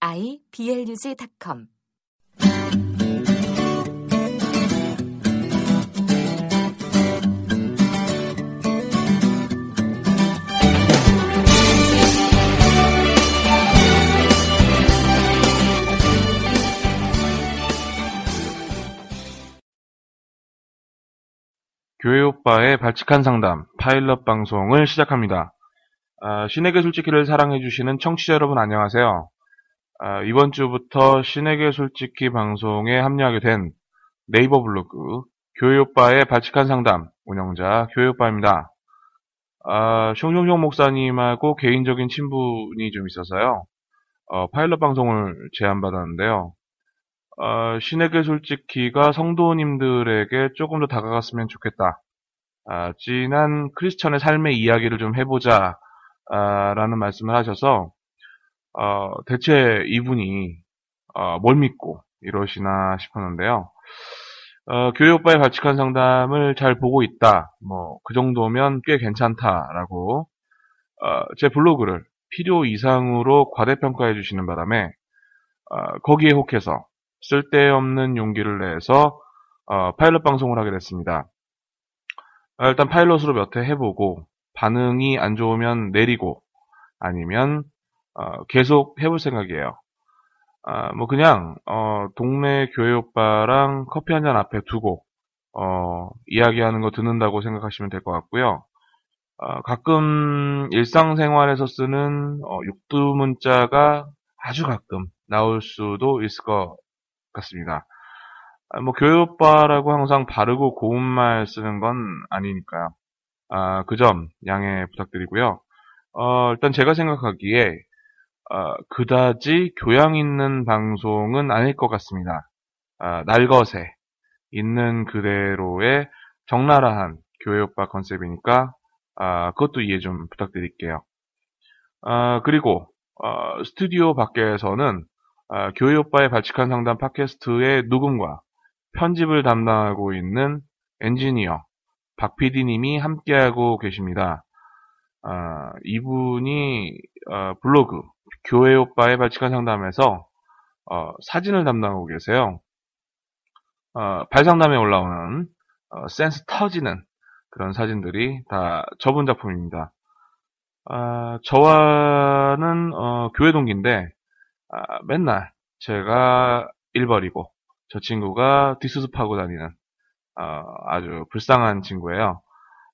iblog.com 교회 오빠의 발칙한 상담 파일럿 방송을 시작합니다. 아, 신에게 솔직히를 사랑해주시는 청취자 여러분 안녕하세요. 아, 이번 주부터 신에게 솔직히 방송에 합류하게 된 네이버 블로그 교회 오빠의 발칙한 상담 운영자 교회 오빠입니다. 아, 숑숑숑 목사님하고 개인적인 친분이 좀 있어서요. 어, 파일럿 방송을 제안받았는데요. 어, 신에게 솔직히가 성도님들에게 조금 더 다가갔으면 좋겠다. 아, 진한 크리스천의 삶의 이야기를 좀 해보자. 아, 라는 말씀을 하셔서, 어, 대체 이분이, 어, 뭘 믿고 이러시나 싶었는데요. 어, 교회 오빠의 발칙한 상담을 잘 보고 있다. 뭐, 그 정도면 꽤 괜찮다라고, 어, 제 블로그를 필요 이상으로 과대평가해 주시는 바람에, 어, 거기에 혹해서 쓸데없는 용기를 내서 어, 파일럿 방송을 하게 됐습니다. 어, 일단 파일럿으로 몇 회 해보고 반응이 안 좋으면 내리고 아니면 어, 계속 해볼 생각이에요. 아, 뭐 그냥 어, 동네 교회 오빠랑 커피 한 잔 앞에 두고 어, 이야기하는 거 듣는다고 생각하시면 될 것 같고요. 어, 가끔 일상생활에서 쓰는 어, 육두 문자가 아주 가끔 나올 수도 있을 것 같습니다. 아, 뭐 교회 오빠라고 항상 바르고 고운 말 쓰는 건 아니니까요. 아, 그 점 양해 부탁드리고요. 어, 일단 제가 생각하기에 어, 그다지 교양 있는 방송은 아닐 것 같습니다. 아, 날것에 있는 그대로의 적나라한 교회 오빠 컨셉이니까 아, 그것도 이해 좀 부탁드릴게요. 아, 그리고 어, 스튜디오 밖에서는 아, 교회 오빠의 발칙한 상담 팟캐스트의 누군가 편집을 담당하고 있는 엔지니어 박 PD님이 함께하고 계십니다. 아, 이분이 어, 블로그 교회 오빠의 발칙한 상담에서 어, 사진을 담당하고 계세요. 어, 발상담에 올라오는 어, 센스 터지는 그런 사진들이 다 저분 작품입니다. 아, 저와는 어, 교회 동기인데 아, 맨날 제가 일벌이고 저 친구가 뒷수습하고 다니는 어, 아주 불쌍한 친구예요.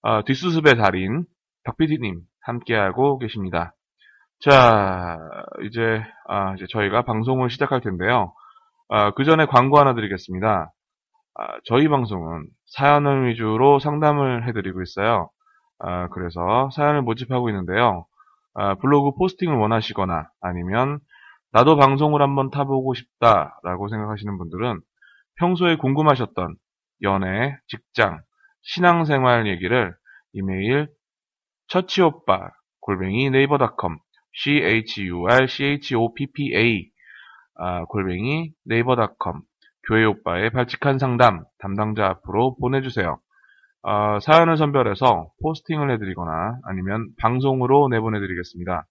어, 뒷수습의 달인 박PD님 함께하고 계십니다. 자, 이제, 아, 이제 저희가 방송을 시작할 텐데요. 아, 그 전에 광고 하나 드리겠습니다. 아, 저희 방송은 사연을 위주로 상담을 해드리고 있어요. 아, 그래서 사연을 모집하고 있는데요. 아, 블로그 포스팅을 원하시거나 아니면 나도 방송을 한번 타보고 싶다라고 생각하시는 분들은 평소에 궁금하셨던 연애, 직장, 신앙생활 얘기를 이메일 처치오빠 골뱅이 네이버닷컴 churchoppa 아, 골뱅이 네이버닷컴 교회 오빠의 발칙한 상담 담당자 앞으로 보내주세요. 아, 사연을 선별해서 포스팅을 해드리거나 아니면 방송으로 내보내드리겠습니다.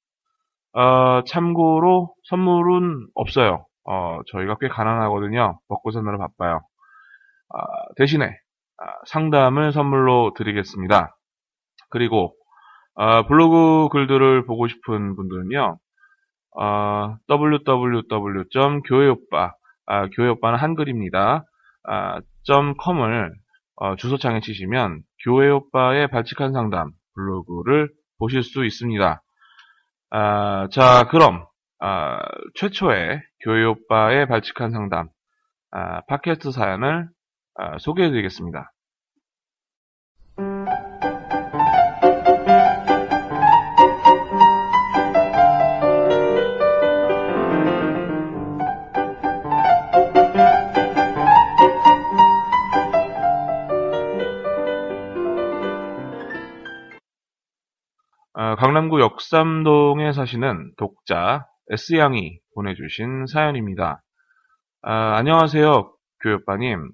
어, 참고로 선물은 없어요. 어, 저희가 꽤 가난하거든요. 먹고 사느라 바빠요. 아, 대신에 아, 상담을 선물로 드리겠습니다. 그리고 아, 블로그 글들을 보고 싶은 분들은요. www.교회오빠 교회오빠는 한글입니다. .com을 어, 주소창에 치시면 교회오빠의 발칙한 상담 블로그를 보실 수 있습니다. 아, 자, 그럼 아, 최초의 교회 오빠의 발칙한 상담 아, 팟캐스트 사연을 아, 소개해드리겠습니다. 강남구 역삼동에 사시는 독자 S양이 보내주신 사연입니다. 아, 안녕하세요, 교회오빠님.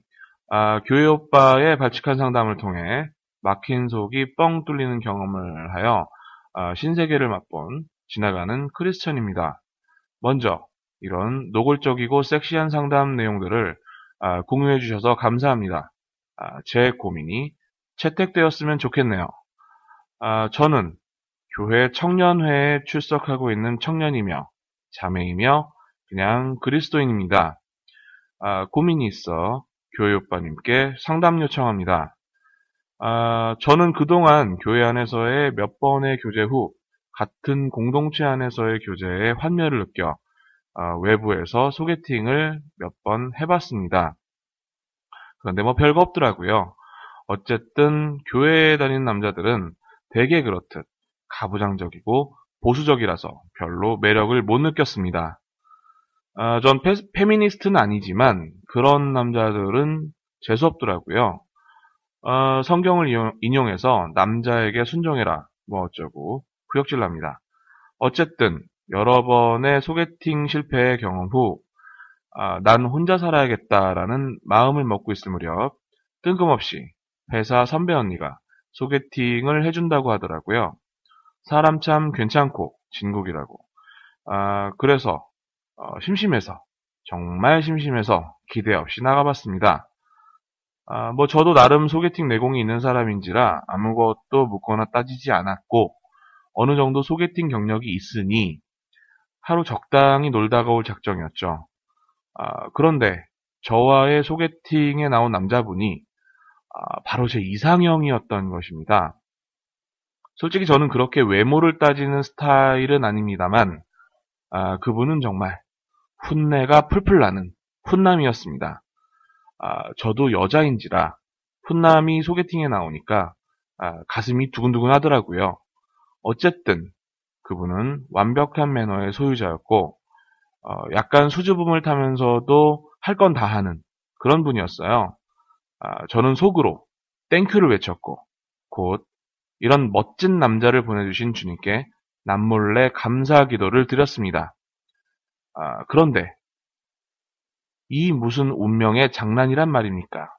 아, 교회오빠의 발칙한 상담을 통해 막힌 속이 뻥 뚫리는 경험을 하여 아, 신세계를 맛본 지나가는 크리스천입니다. 먼저 이런 노골적이고 섹시한 상담 내용들을 아, 공유해 주셔서 감사합니다. 아, 제 고민이 채택되었으면 좋겠네요. 아, 저는 교회 청년회에 출석하고 있는 청년이며 자매이며 그냥 그리스도인입니다. 아, 고민이 있어 교회 오빠님께 상담 요청합니다. 아, 저는 그동안 교회 안에서의 몇 번의 교제 후 같은 공동체 안에서의 교제에 환멸을 느껴 아, 외부에서 소개팅을 몇 번 해봤습니다. 그런데 뭐 별거 없더라고요. 어쨌든 교회에 다니는 남자들은 대개 그렇듯 가부장적이고 보수적이라서 별로 매력을 못 느꼈습니다. 아, 전 페, 페미니스트는 아니지만 그런 남자들은 재수없더라고요. 어, 성경을 인용, 해서 남자에게 순종해라 뭐 어쩌고 구역질 납니다. 어쨌든 여러 번의 소개팅 실패의 경험 후, 아, 난 혼자 살아야겠다라는 마음을 먹고 있을 무렵 뜬금없이 회사 선배 언니가 소개팅을 해준다고 하더라고요. 사람 참 괜찮고 진국이라고. 아, 그래서 어, 심심해서 정말 심심해서 기대 없이 나가봤습니다. 아, 뭐 저도 나름 소개팅 내공이 있는 사람인지라 아무것도 묻거나 따지지 않았고 어느 정도 소개팅 경력이 있으니 하루 적당히 놀다가 올 작정이었죠. 아, 그런데 저와의 소개팅에 나온 남자분이 아, 바로 제 이상형이었던 것입니다. 솔직히 저는 그렇게 외모를 따지는 스타일은 아닙니다만 아, 그분은 정말 훈내가 풀풀 나는 훈남이었습니다. 아, 저도 여자인지라 훈남이 소개팅에 나오니까 아, 가슴이 두근두근 하더라고요. 어쨌든 그분은 완벽한 매너의 소유자였고 어, 약간 수줍음을 타면서도 할 건 다 하는 그런 분이었어요. 아, 저는 속으로 땡큐를 외쳤고 곧 이런 멋진 남자를 보내주신 주님께 남몰래 감사 기도를 드렸습니다. 아, 그런데 이 무슨 운명의 장난이란 말입니까?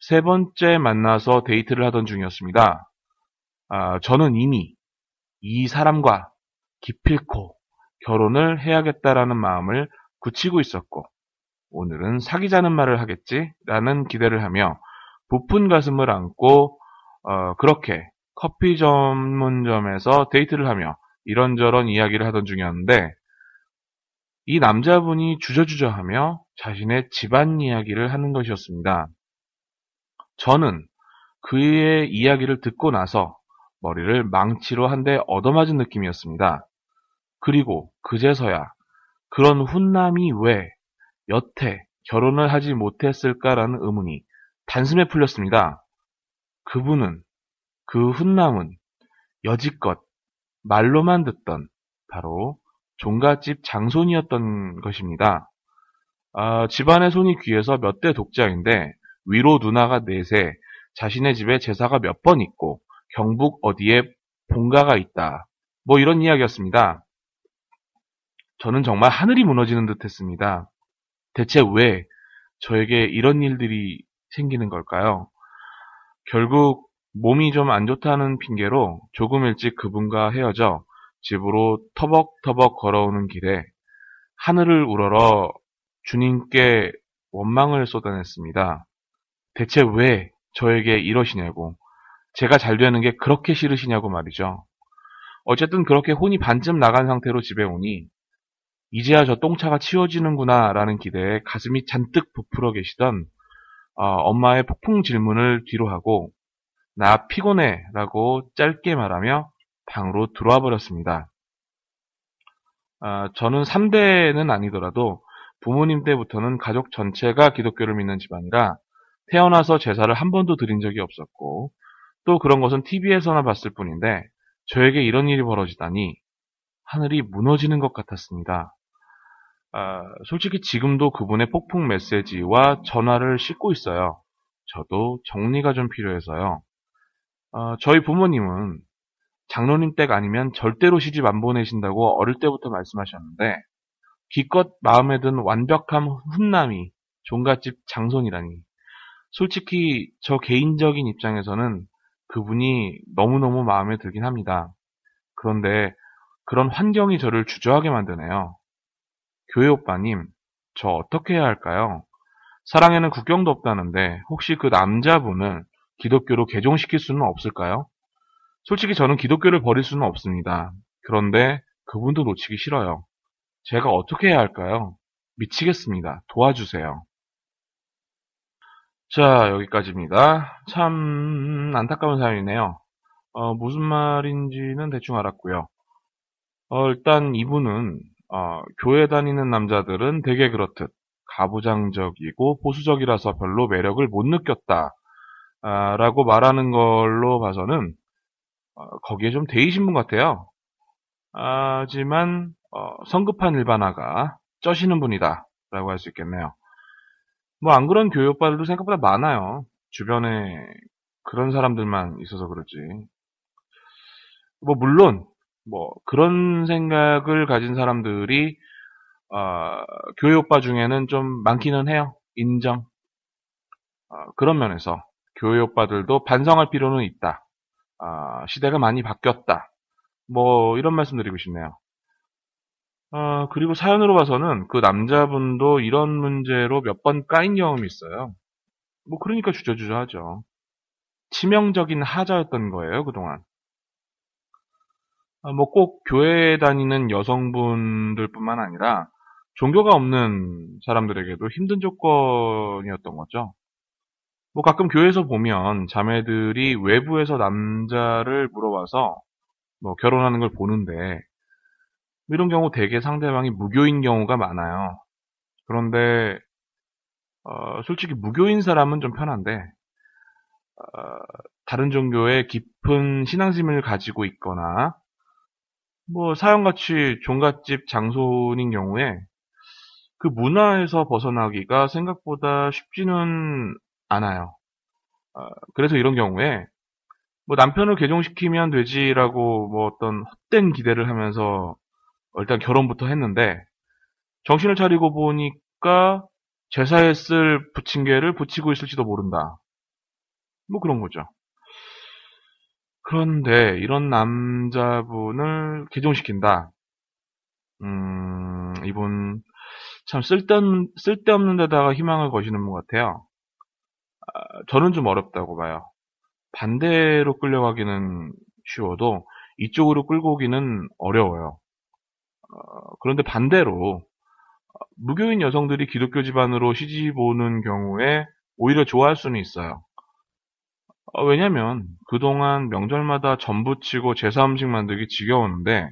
세 번째 만나서 데이트를 하던 중이었습니다. 아, 저는 이미 이 사람과 기필코 결혼을 해야겠다라는 마음을 굳히고 있었고, 오늘은 사귀자는 말을 하겠지라는 기대를 하며 부푼 가슴을 안고 어, 그렇게 커피 전문점에서 데이트를 하며 이런저런 이야기를 하던 중이었는데 이 남자분이 주저주저하며 자신의 집안 이야기를 하는 것이었습니다. 저는 그의 이야기를 듣고 나서 머리를 망치로 한 대 얻어맞은 느낌이었습니다. 그리고 그제서야 그런 훈남이 왜 여태 결혼을 하지 못했을까라는 의문이 단숨에 풀렸습니다. 그분은, 그 훈남은 여지껏 말로만 듣던 바로 종갓집 장손이었던 것입니다. 아, 집안의 손이 귀해서 몇 대 독자인데 위로 누나가 넷에 자신의 집에 제사가 몇 번 있고 경북 어디에 본가가 있다. 뭐 이런 이야기였습니다. 저는 정말 하늘이 무너지는 듯 했습니다. 대체 왜 저에게 이런 일들이 생기는 걸까요? 결국 몸이 좀 안 좋다는 핑계로 조금 일찍 그분과 헤어져 집으로 터벅터벅 걸어오는 길에 하늘을 우러러 주님께 원망을 쏟아냈습니다. 대체 왜 저에게 이러시냐고, 제가 잘 되는 게 그렇게 싫으시냐고 말이죠. 어쨌든 그렇게 혼이 반쯤 나간 상태로 집에 오니 이제야 저 똥차가 치워지는구나 라는 기대에 가슴이 잔뜩 부풀어 계시던 어, 엄마의 폭풍 질문을 뒤로 하고 나 피곤해 라고 짧게 말하며 방으로 들어와 버렸습니다. 어, 저는 3대는 아니더라도 부모님 때부터는 가족 전체가 기독교를 믿는 집안이라 태어나서 제사를 한 번도 드린 적이 없었고 또 그런 것은 TV에서나 봤을 뿐인데 저에게 이런 일이 벌어지다니 하늘이 무너지는 것 같았습니다. 아, 솔직히 지금도 그분의 폭풍 메시지와 전화를 싣고 있어요. 저도 정리가 좀 필요해서요. 아, 저희 부모님은 장로님 댁 아니면 절대로 시집 안 보내신다고 어릴 때부터 말씀하셨는데 기껏 마음에 든 완벽한 훈남이 종갓집 장손이라니 솔직히 저 개인적인 입장에서는 그분이 너무너무 마음에 들긴 합니다. 그런데 그런 환경이 저를 주저하게 만드네요. 교회 오빠님, 저 어떻게 해야 할까요? 사랑에는 국경도 없다는데 혹시 그 남자분을 기독교로 개종시킬 수는 없을까요? 솔직히 저는 기독교를 버릴 수는 없습니다. 그런데 그분도 놓치기 싫어요. 제가 어떻게 해야 할까요? 미치겠습니다. 도와주세요. 자, 여기까지입니다. 참 안타까운 사연이네요. 어, 무슨 말인지는 대충 알았고요. 어, 일단 이분은 어, 교회 다니는 남자들은 대개 그렇듯 가부장적이고 보수적이라서 별로 매력을 못 느꼈다. 아, 라고 말하는 걸로 봐서는 어, 거기에 좀 데이신 분 같아요. 하지만 어, 성급한 일반화가 쩌시는 분이다. 라고 할 수 있겠네요. 뭐 안 그런 오빠들도 생각보다 많아요. 주변에 그런 사람들만 있어서 그렇지. 뭐 물론 뭐 그런 생각을 가진 사람들이 어, 오빠 중에는 좀 많기는 해요. 인정. 어, 그런 면에서 교회 오빠들도 반성할 필요는 있다. 어, 시대가 많이 바뀌었다. 뭐 이런 말씀 드리고 싶네요. 어, 그리고 사연으로 봐서는 그 남자분도 이런 문제로 몇 번 까인 경험이 있어요. 뭐 그러니까 주저주저하죠. 치명적인 하자였던 거예요 그동안. 아, 뭐꼭 교회에 다니는 여성분들뿐만 아니라 종교가 없는 사람들에게도 힘든 조건이었던 거죠. 뭐 가끔 교회에서 보면 자매들이 외부에서 남자를 물어봐서 뭐 결혼하는 걸 보는데 이런 경우 대개 상대방이 무교인 경우가 많아요. 그런데 어, 솔직히 무교인 사람은 좀 편한데 어, 다른 종교에 깊은 신앙심을 가지고 있거나 뭐 사형같이 종갓집 장손인 경우에 그 문화에서 벗어나기가 생각보다 쉽지는 않아요. 어, 그래서 이런 경우에 뭐 남편을 개종시키면 되지라고 뭐 어떤 헛된 기대를 하면서 일단 결혼부터 했는데 정신을 차리고 보니까 제사에 쓸 부침개를 붙이고 있을지도 모른다. 뭐 그런 거죠. 그런데 이런 남자분을 개종시킨다. 음, 이분 참 쓸데없는, 쓸데없는 데다가 희망을 거시는 분 같아요. 아, 저는 좀 어렵다고 봐요. 반대로 끌려가기는 쉬워도 이쪽으로 끌고 오기는 어려워요. 어, 그런데 반대로 무교인 여성들이 기독교 집안으로 시집 오는 경우에 오히려 좋아할 수는 있어요. 어, 왜냐면 그동안 명절마다 전부치고 제사 음식 만들기 지겨웠는데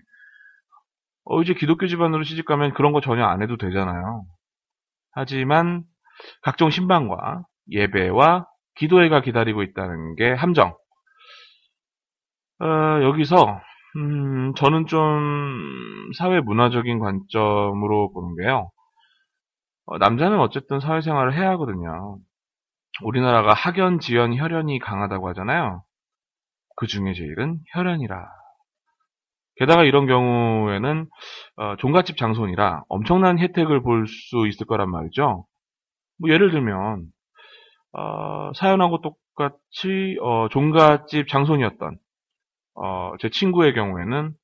어, 이제 기독교 집안으로 시집 가면 그런 거 전혀 안 해도 되잖아요. 하지만 각종 신방과 예배와 기도회가 기다리고 있다는 게 함정. 어, 여기서 음, 저는 좀 사회 문화적인 관점으로 보는 게요. 어, 남자는 어쨌든 사회생활을 해야 하거든요. 우리나라가 학연, 지연, 혈연이 강하다고 하잖아요. 그 중에 제일은 혈연이라. 게다가 이런 경우에는 어, 종갓집 장손이라 엄청난 혜택을 볼 수 있을 거란 말이죠. 뭐 예를 들면 어, 사연하고 똑같이 어, 종갓집 장손이었던 어, 제 친구의 경우에는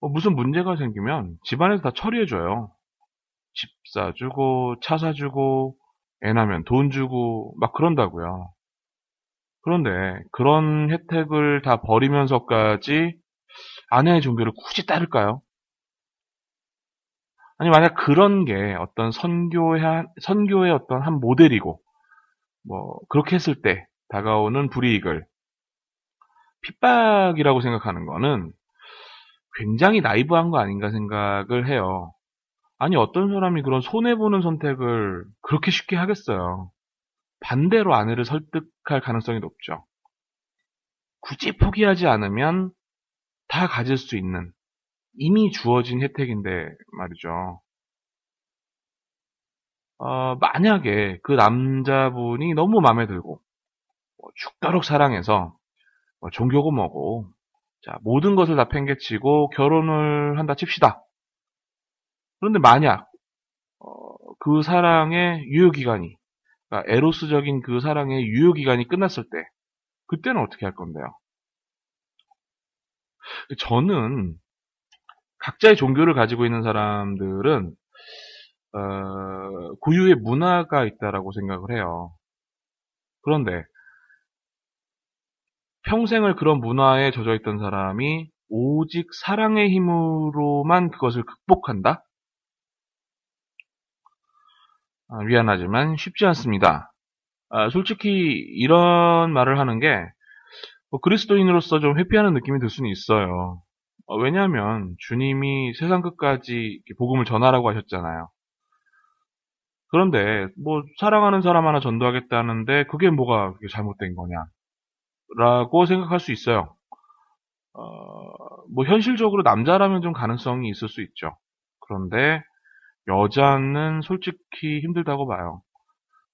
어, 무슨 문제가 생기면 집안에서 다 처리해줘요. 집 사주고 차 사주고 애 나면 돈 주고 막 그런다고요. 그런데 그런 혜택을 다 버리면서까지 아내의 종교를 굳이 따를까요? 아니 만약 그런 게 어떤 선교의 한, 선교의 어떤 한 모델이고 뭐 그렇게 했을 때 다가오는 불이익을 핍박이라고 생각하는 거는 굉장히 나이브한 거 아닌가 생각을 해요. 아니 어떤 사람이 그런 손해보는 선택을 그렇게 쉽게 하겠어요. 반대로 아내를 설득할 가능성이 높죠. 굳이 포기하지 않으면 다 가질 수 있는 이미 주어진 혜택인데 말이죠. 어, 만약에 그 남자분이 너무 마음에 들고 뭐 죽도록 사랑해서 뭐 종교고 뭐고 자, 모든 것을 다 팽개치고 결혼을 한다 칩시다. 그런데 만약 어, 그 사랑의 유효기간이 그러니까 에로스적인 그 사랑의 유효기간이 끝났을 때 그때는 어떻게 할 건데요? 저는 각자의 종교를 가지고 있는 사람들은 어, 고유의 문화가 있다라고 생각을 해요. 그런데 평생을 그런 문화에 젖어 있던 사람이 오직 사랑의 힘으로만 그것을 극복한다? 아, 미안하지만 쉽지 않습니다. 아, 솔직히 이런 말을 하는 게 뭐 그리스도인으로서 좀 회피하는 느낌이 들 수는 있어요. 어, 왜냐하면 주님이 세상 끝까지 복음을 전하라고 하셨잖아요. 그런데 뭐 사랑하는 사람 하나 전도하겠다는데 그게 뭐가 잘못된 거냐? 라고 생각할 수 있어요. 어, 뭐 현실적으로 남자라면 좀 가능성이 있을 수 있죠. 그런데 여자는 솔직히 힘들다고 봐요.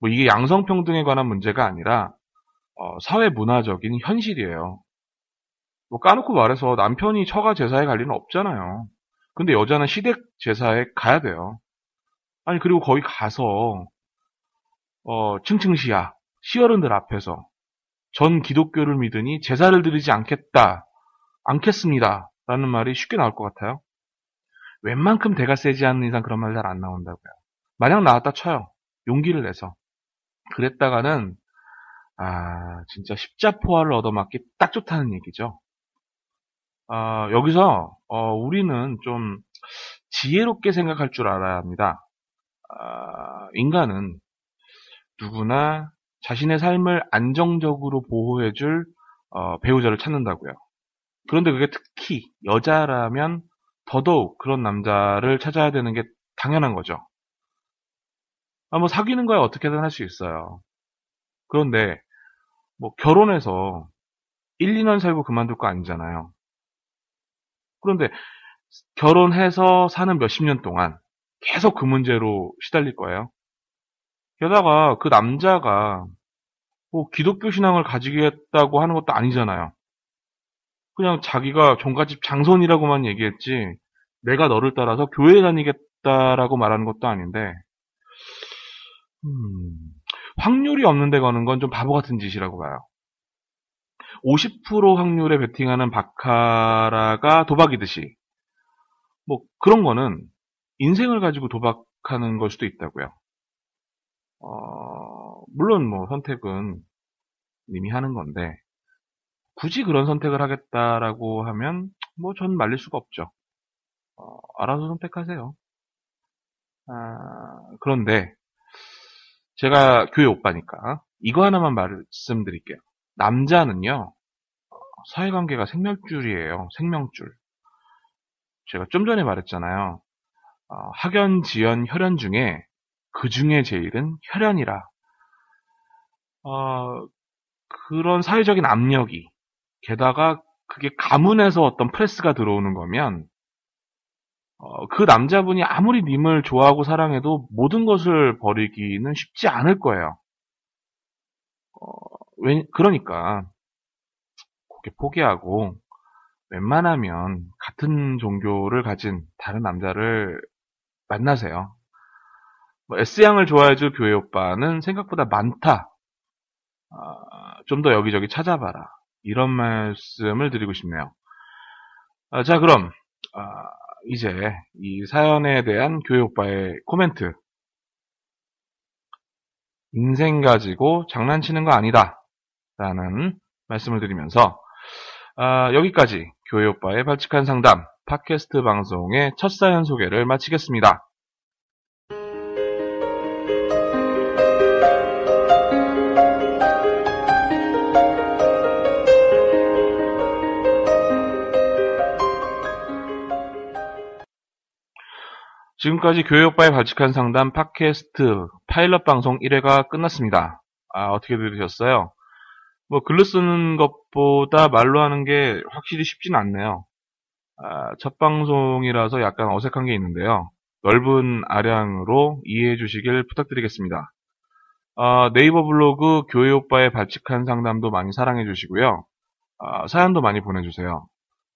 뭐 이게 양성평등에 관한 문제가 아니라 어, 사회 문화적인 현실이에요. 뭐 까놓고 말해서 남편이 처가 제사에 갈 리는 없잖아요. 근데 여자는 시댁 제사에 가야 돼요. 아니 그리고 거기 가서 어, 층층시야 시어른들 앞에서 전 기독교를 믿으니 제사를 드리지 않겠다, 않겠습니다. 라는 말이 쉽게 나올 것 같아요. 웬만큼 대가 세지 않는 이상 그런 말 잘 안 나온다고요. 만약 나왔다 쳐요. 용기를 내서. 그랬다가는, 아, 진짜 십자포화를 얻어맞기 딱 좋다는 얘기죠. 아, 여기서, 어, 우리는 좀 지혜롭게 생각할 줄 알아야 합니다. 아, 인간은 누구나 자신의 삶을 안정적으로 보호해줄 어, 배우자를 찾는다고요. 그런데 그게 특히 여자라면 더더욱 그런 남자를 찾아야 되는 게 당연한 거죠. 아, 뭐 사귀는 거야 어떻게든 할 수 있어요. 그런데 뭐 결혼해서 1, 2년 살고 그만둘 거 아니잖아요. 그런데 결혼해서 사는 몇십 년 동안 계속 그 문제로 시달릴 거예요. 게다가 그 남자가 뭐 기독교 신앙을 가지겠다고 하는 것도 아니잖아요. 그냥 자기가 종갓집 장손이라고만 얘기했지 내가 너를 따라서 교회 다니겠다라고 말하는 것도 아닌데 음, 확률이 없는데 거는 건 좀 바보 같은 짓이라고 봐요. 50% 확률에 베팅하는 바카라가 도박이듯이 뭐 그런 거는 인생을 가지고 도박하는 걸 수도 있다고요. 어, 물론 뭐 선택은 님이 하는 건데 굳이 그런 선택을 하겠다라고 하면 뭐 전 말릴 수가 없죠. 어, 알아서 선택하세요. 아, 그런데 제가 교회 오빠니까 이거 하나만 말씀드릴게요. 남자는요 사회관계가 생명줄이에요. 생명줄. 제가 좀 전에 말했잖아요. 어, 학연, 지연, 혈연 중에 그 중에 제일은 혈연이라. 어, 그런 사회적인 압력이 게다가 그게 가문에서 어떤 프레스가 들어오는 거면 어, 그 남자분이 아무리 님을 좋아하고 사랑해도 모든 것을 버리기는 쉽지 않을 거예요. 어, 왜, 그러니까 그렇게 포기하고 웬만하면 같은 종교를 가진 다른 남자를 만나세요. 뭐 S양을 좋아해줄 교회 오빠는 생각보다 많다. 아, 좀더 여기저기 찾아봐라. 이런 말씀을 드리고 싶네요. 아, 자, 그럼 아, 이제 이 사연에 대한 교회 오빠의 코멘트. 인생 가지고 장난치는 거 아니다. 라는 말씀을 드리면서 아, 여기까지 교회 오빠의 발칙한 상담 팟캐스트 방송의 첫 사연 소개를 마치겠습니다. 지금까지 오빠의 발칙한 상담 팟캐스트 파일럿 방송 1회가 끝났습니다. 아, 어떻게 들으셨어요? 뭐 글로 쓰는 것보다 말로 하는 게 확실히 쉽진 않네요. 아, 첫 방송이라서 약간 어색한 게 있는데요. 넓은 아량으로 이해해 주시길 부탁드리겠습니다. 아, 네이버 블로그 교회 오빠의 발칙한 상담도 많이 사랑해 주시고요. 아, 사연도 많이 보내주세요.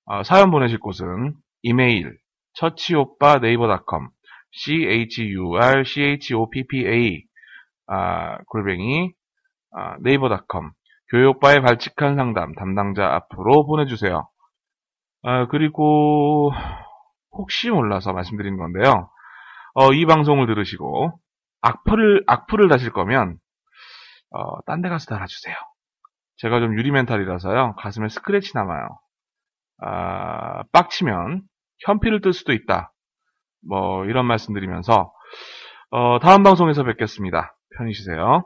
어, 사연 보내실 곳은 이메일 처치오빠 네이버닷컴 chur choppa 아, 골뱅이 아, 네이버닷컴 교육바의 발칙한 상담 담당자 앞으로 보내주세요. 아, 그리고 혹시 몰라서 말씀드리는 건데요. 어, 이 방송을 들으시고 악플을 악플을 다실 거면 어, 딴 데 가서 달아주세요. 제가 좀 유리 멘탈이라서요. 가슴에 스크래치 남아요. 아, 빡치면 현피를 뜰 수도 있다. 뭐 이런 말씀드리면서 어, 다음 방송에서 뵙겠습니다. 편히 쉬세요.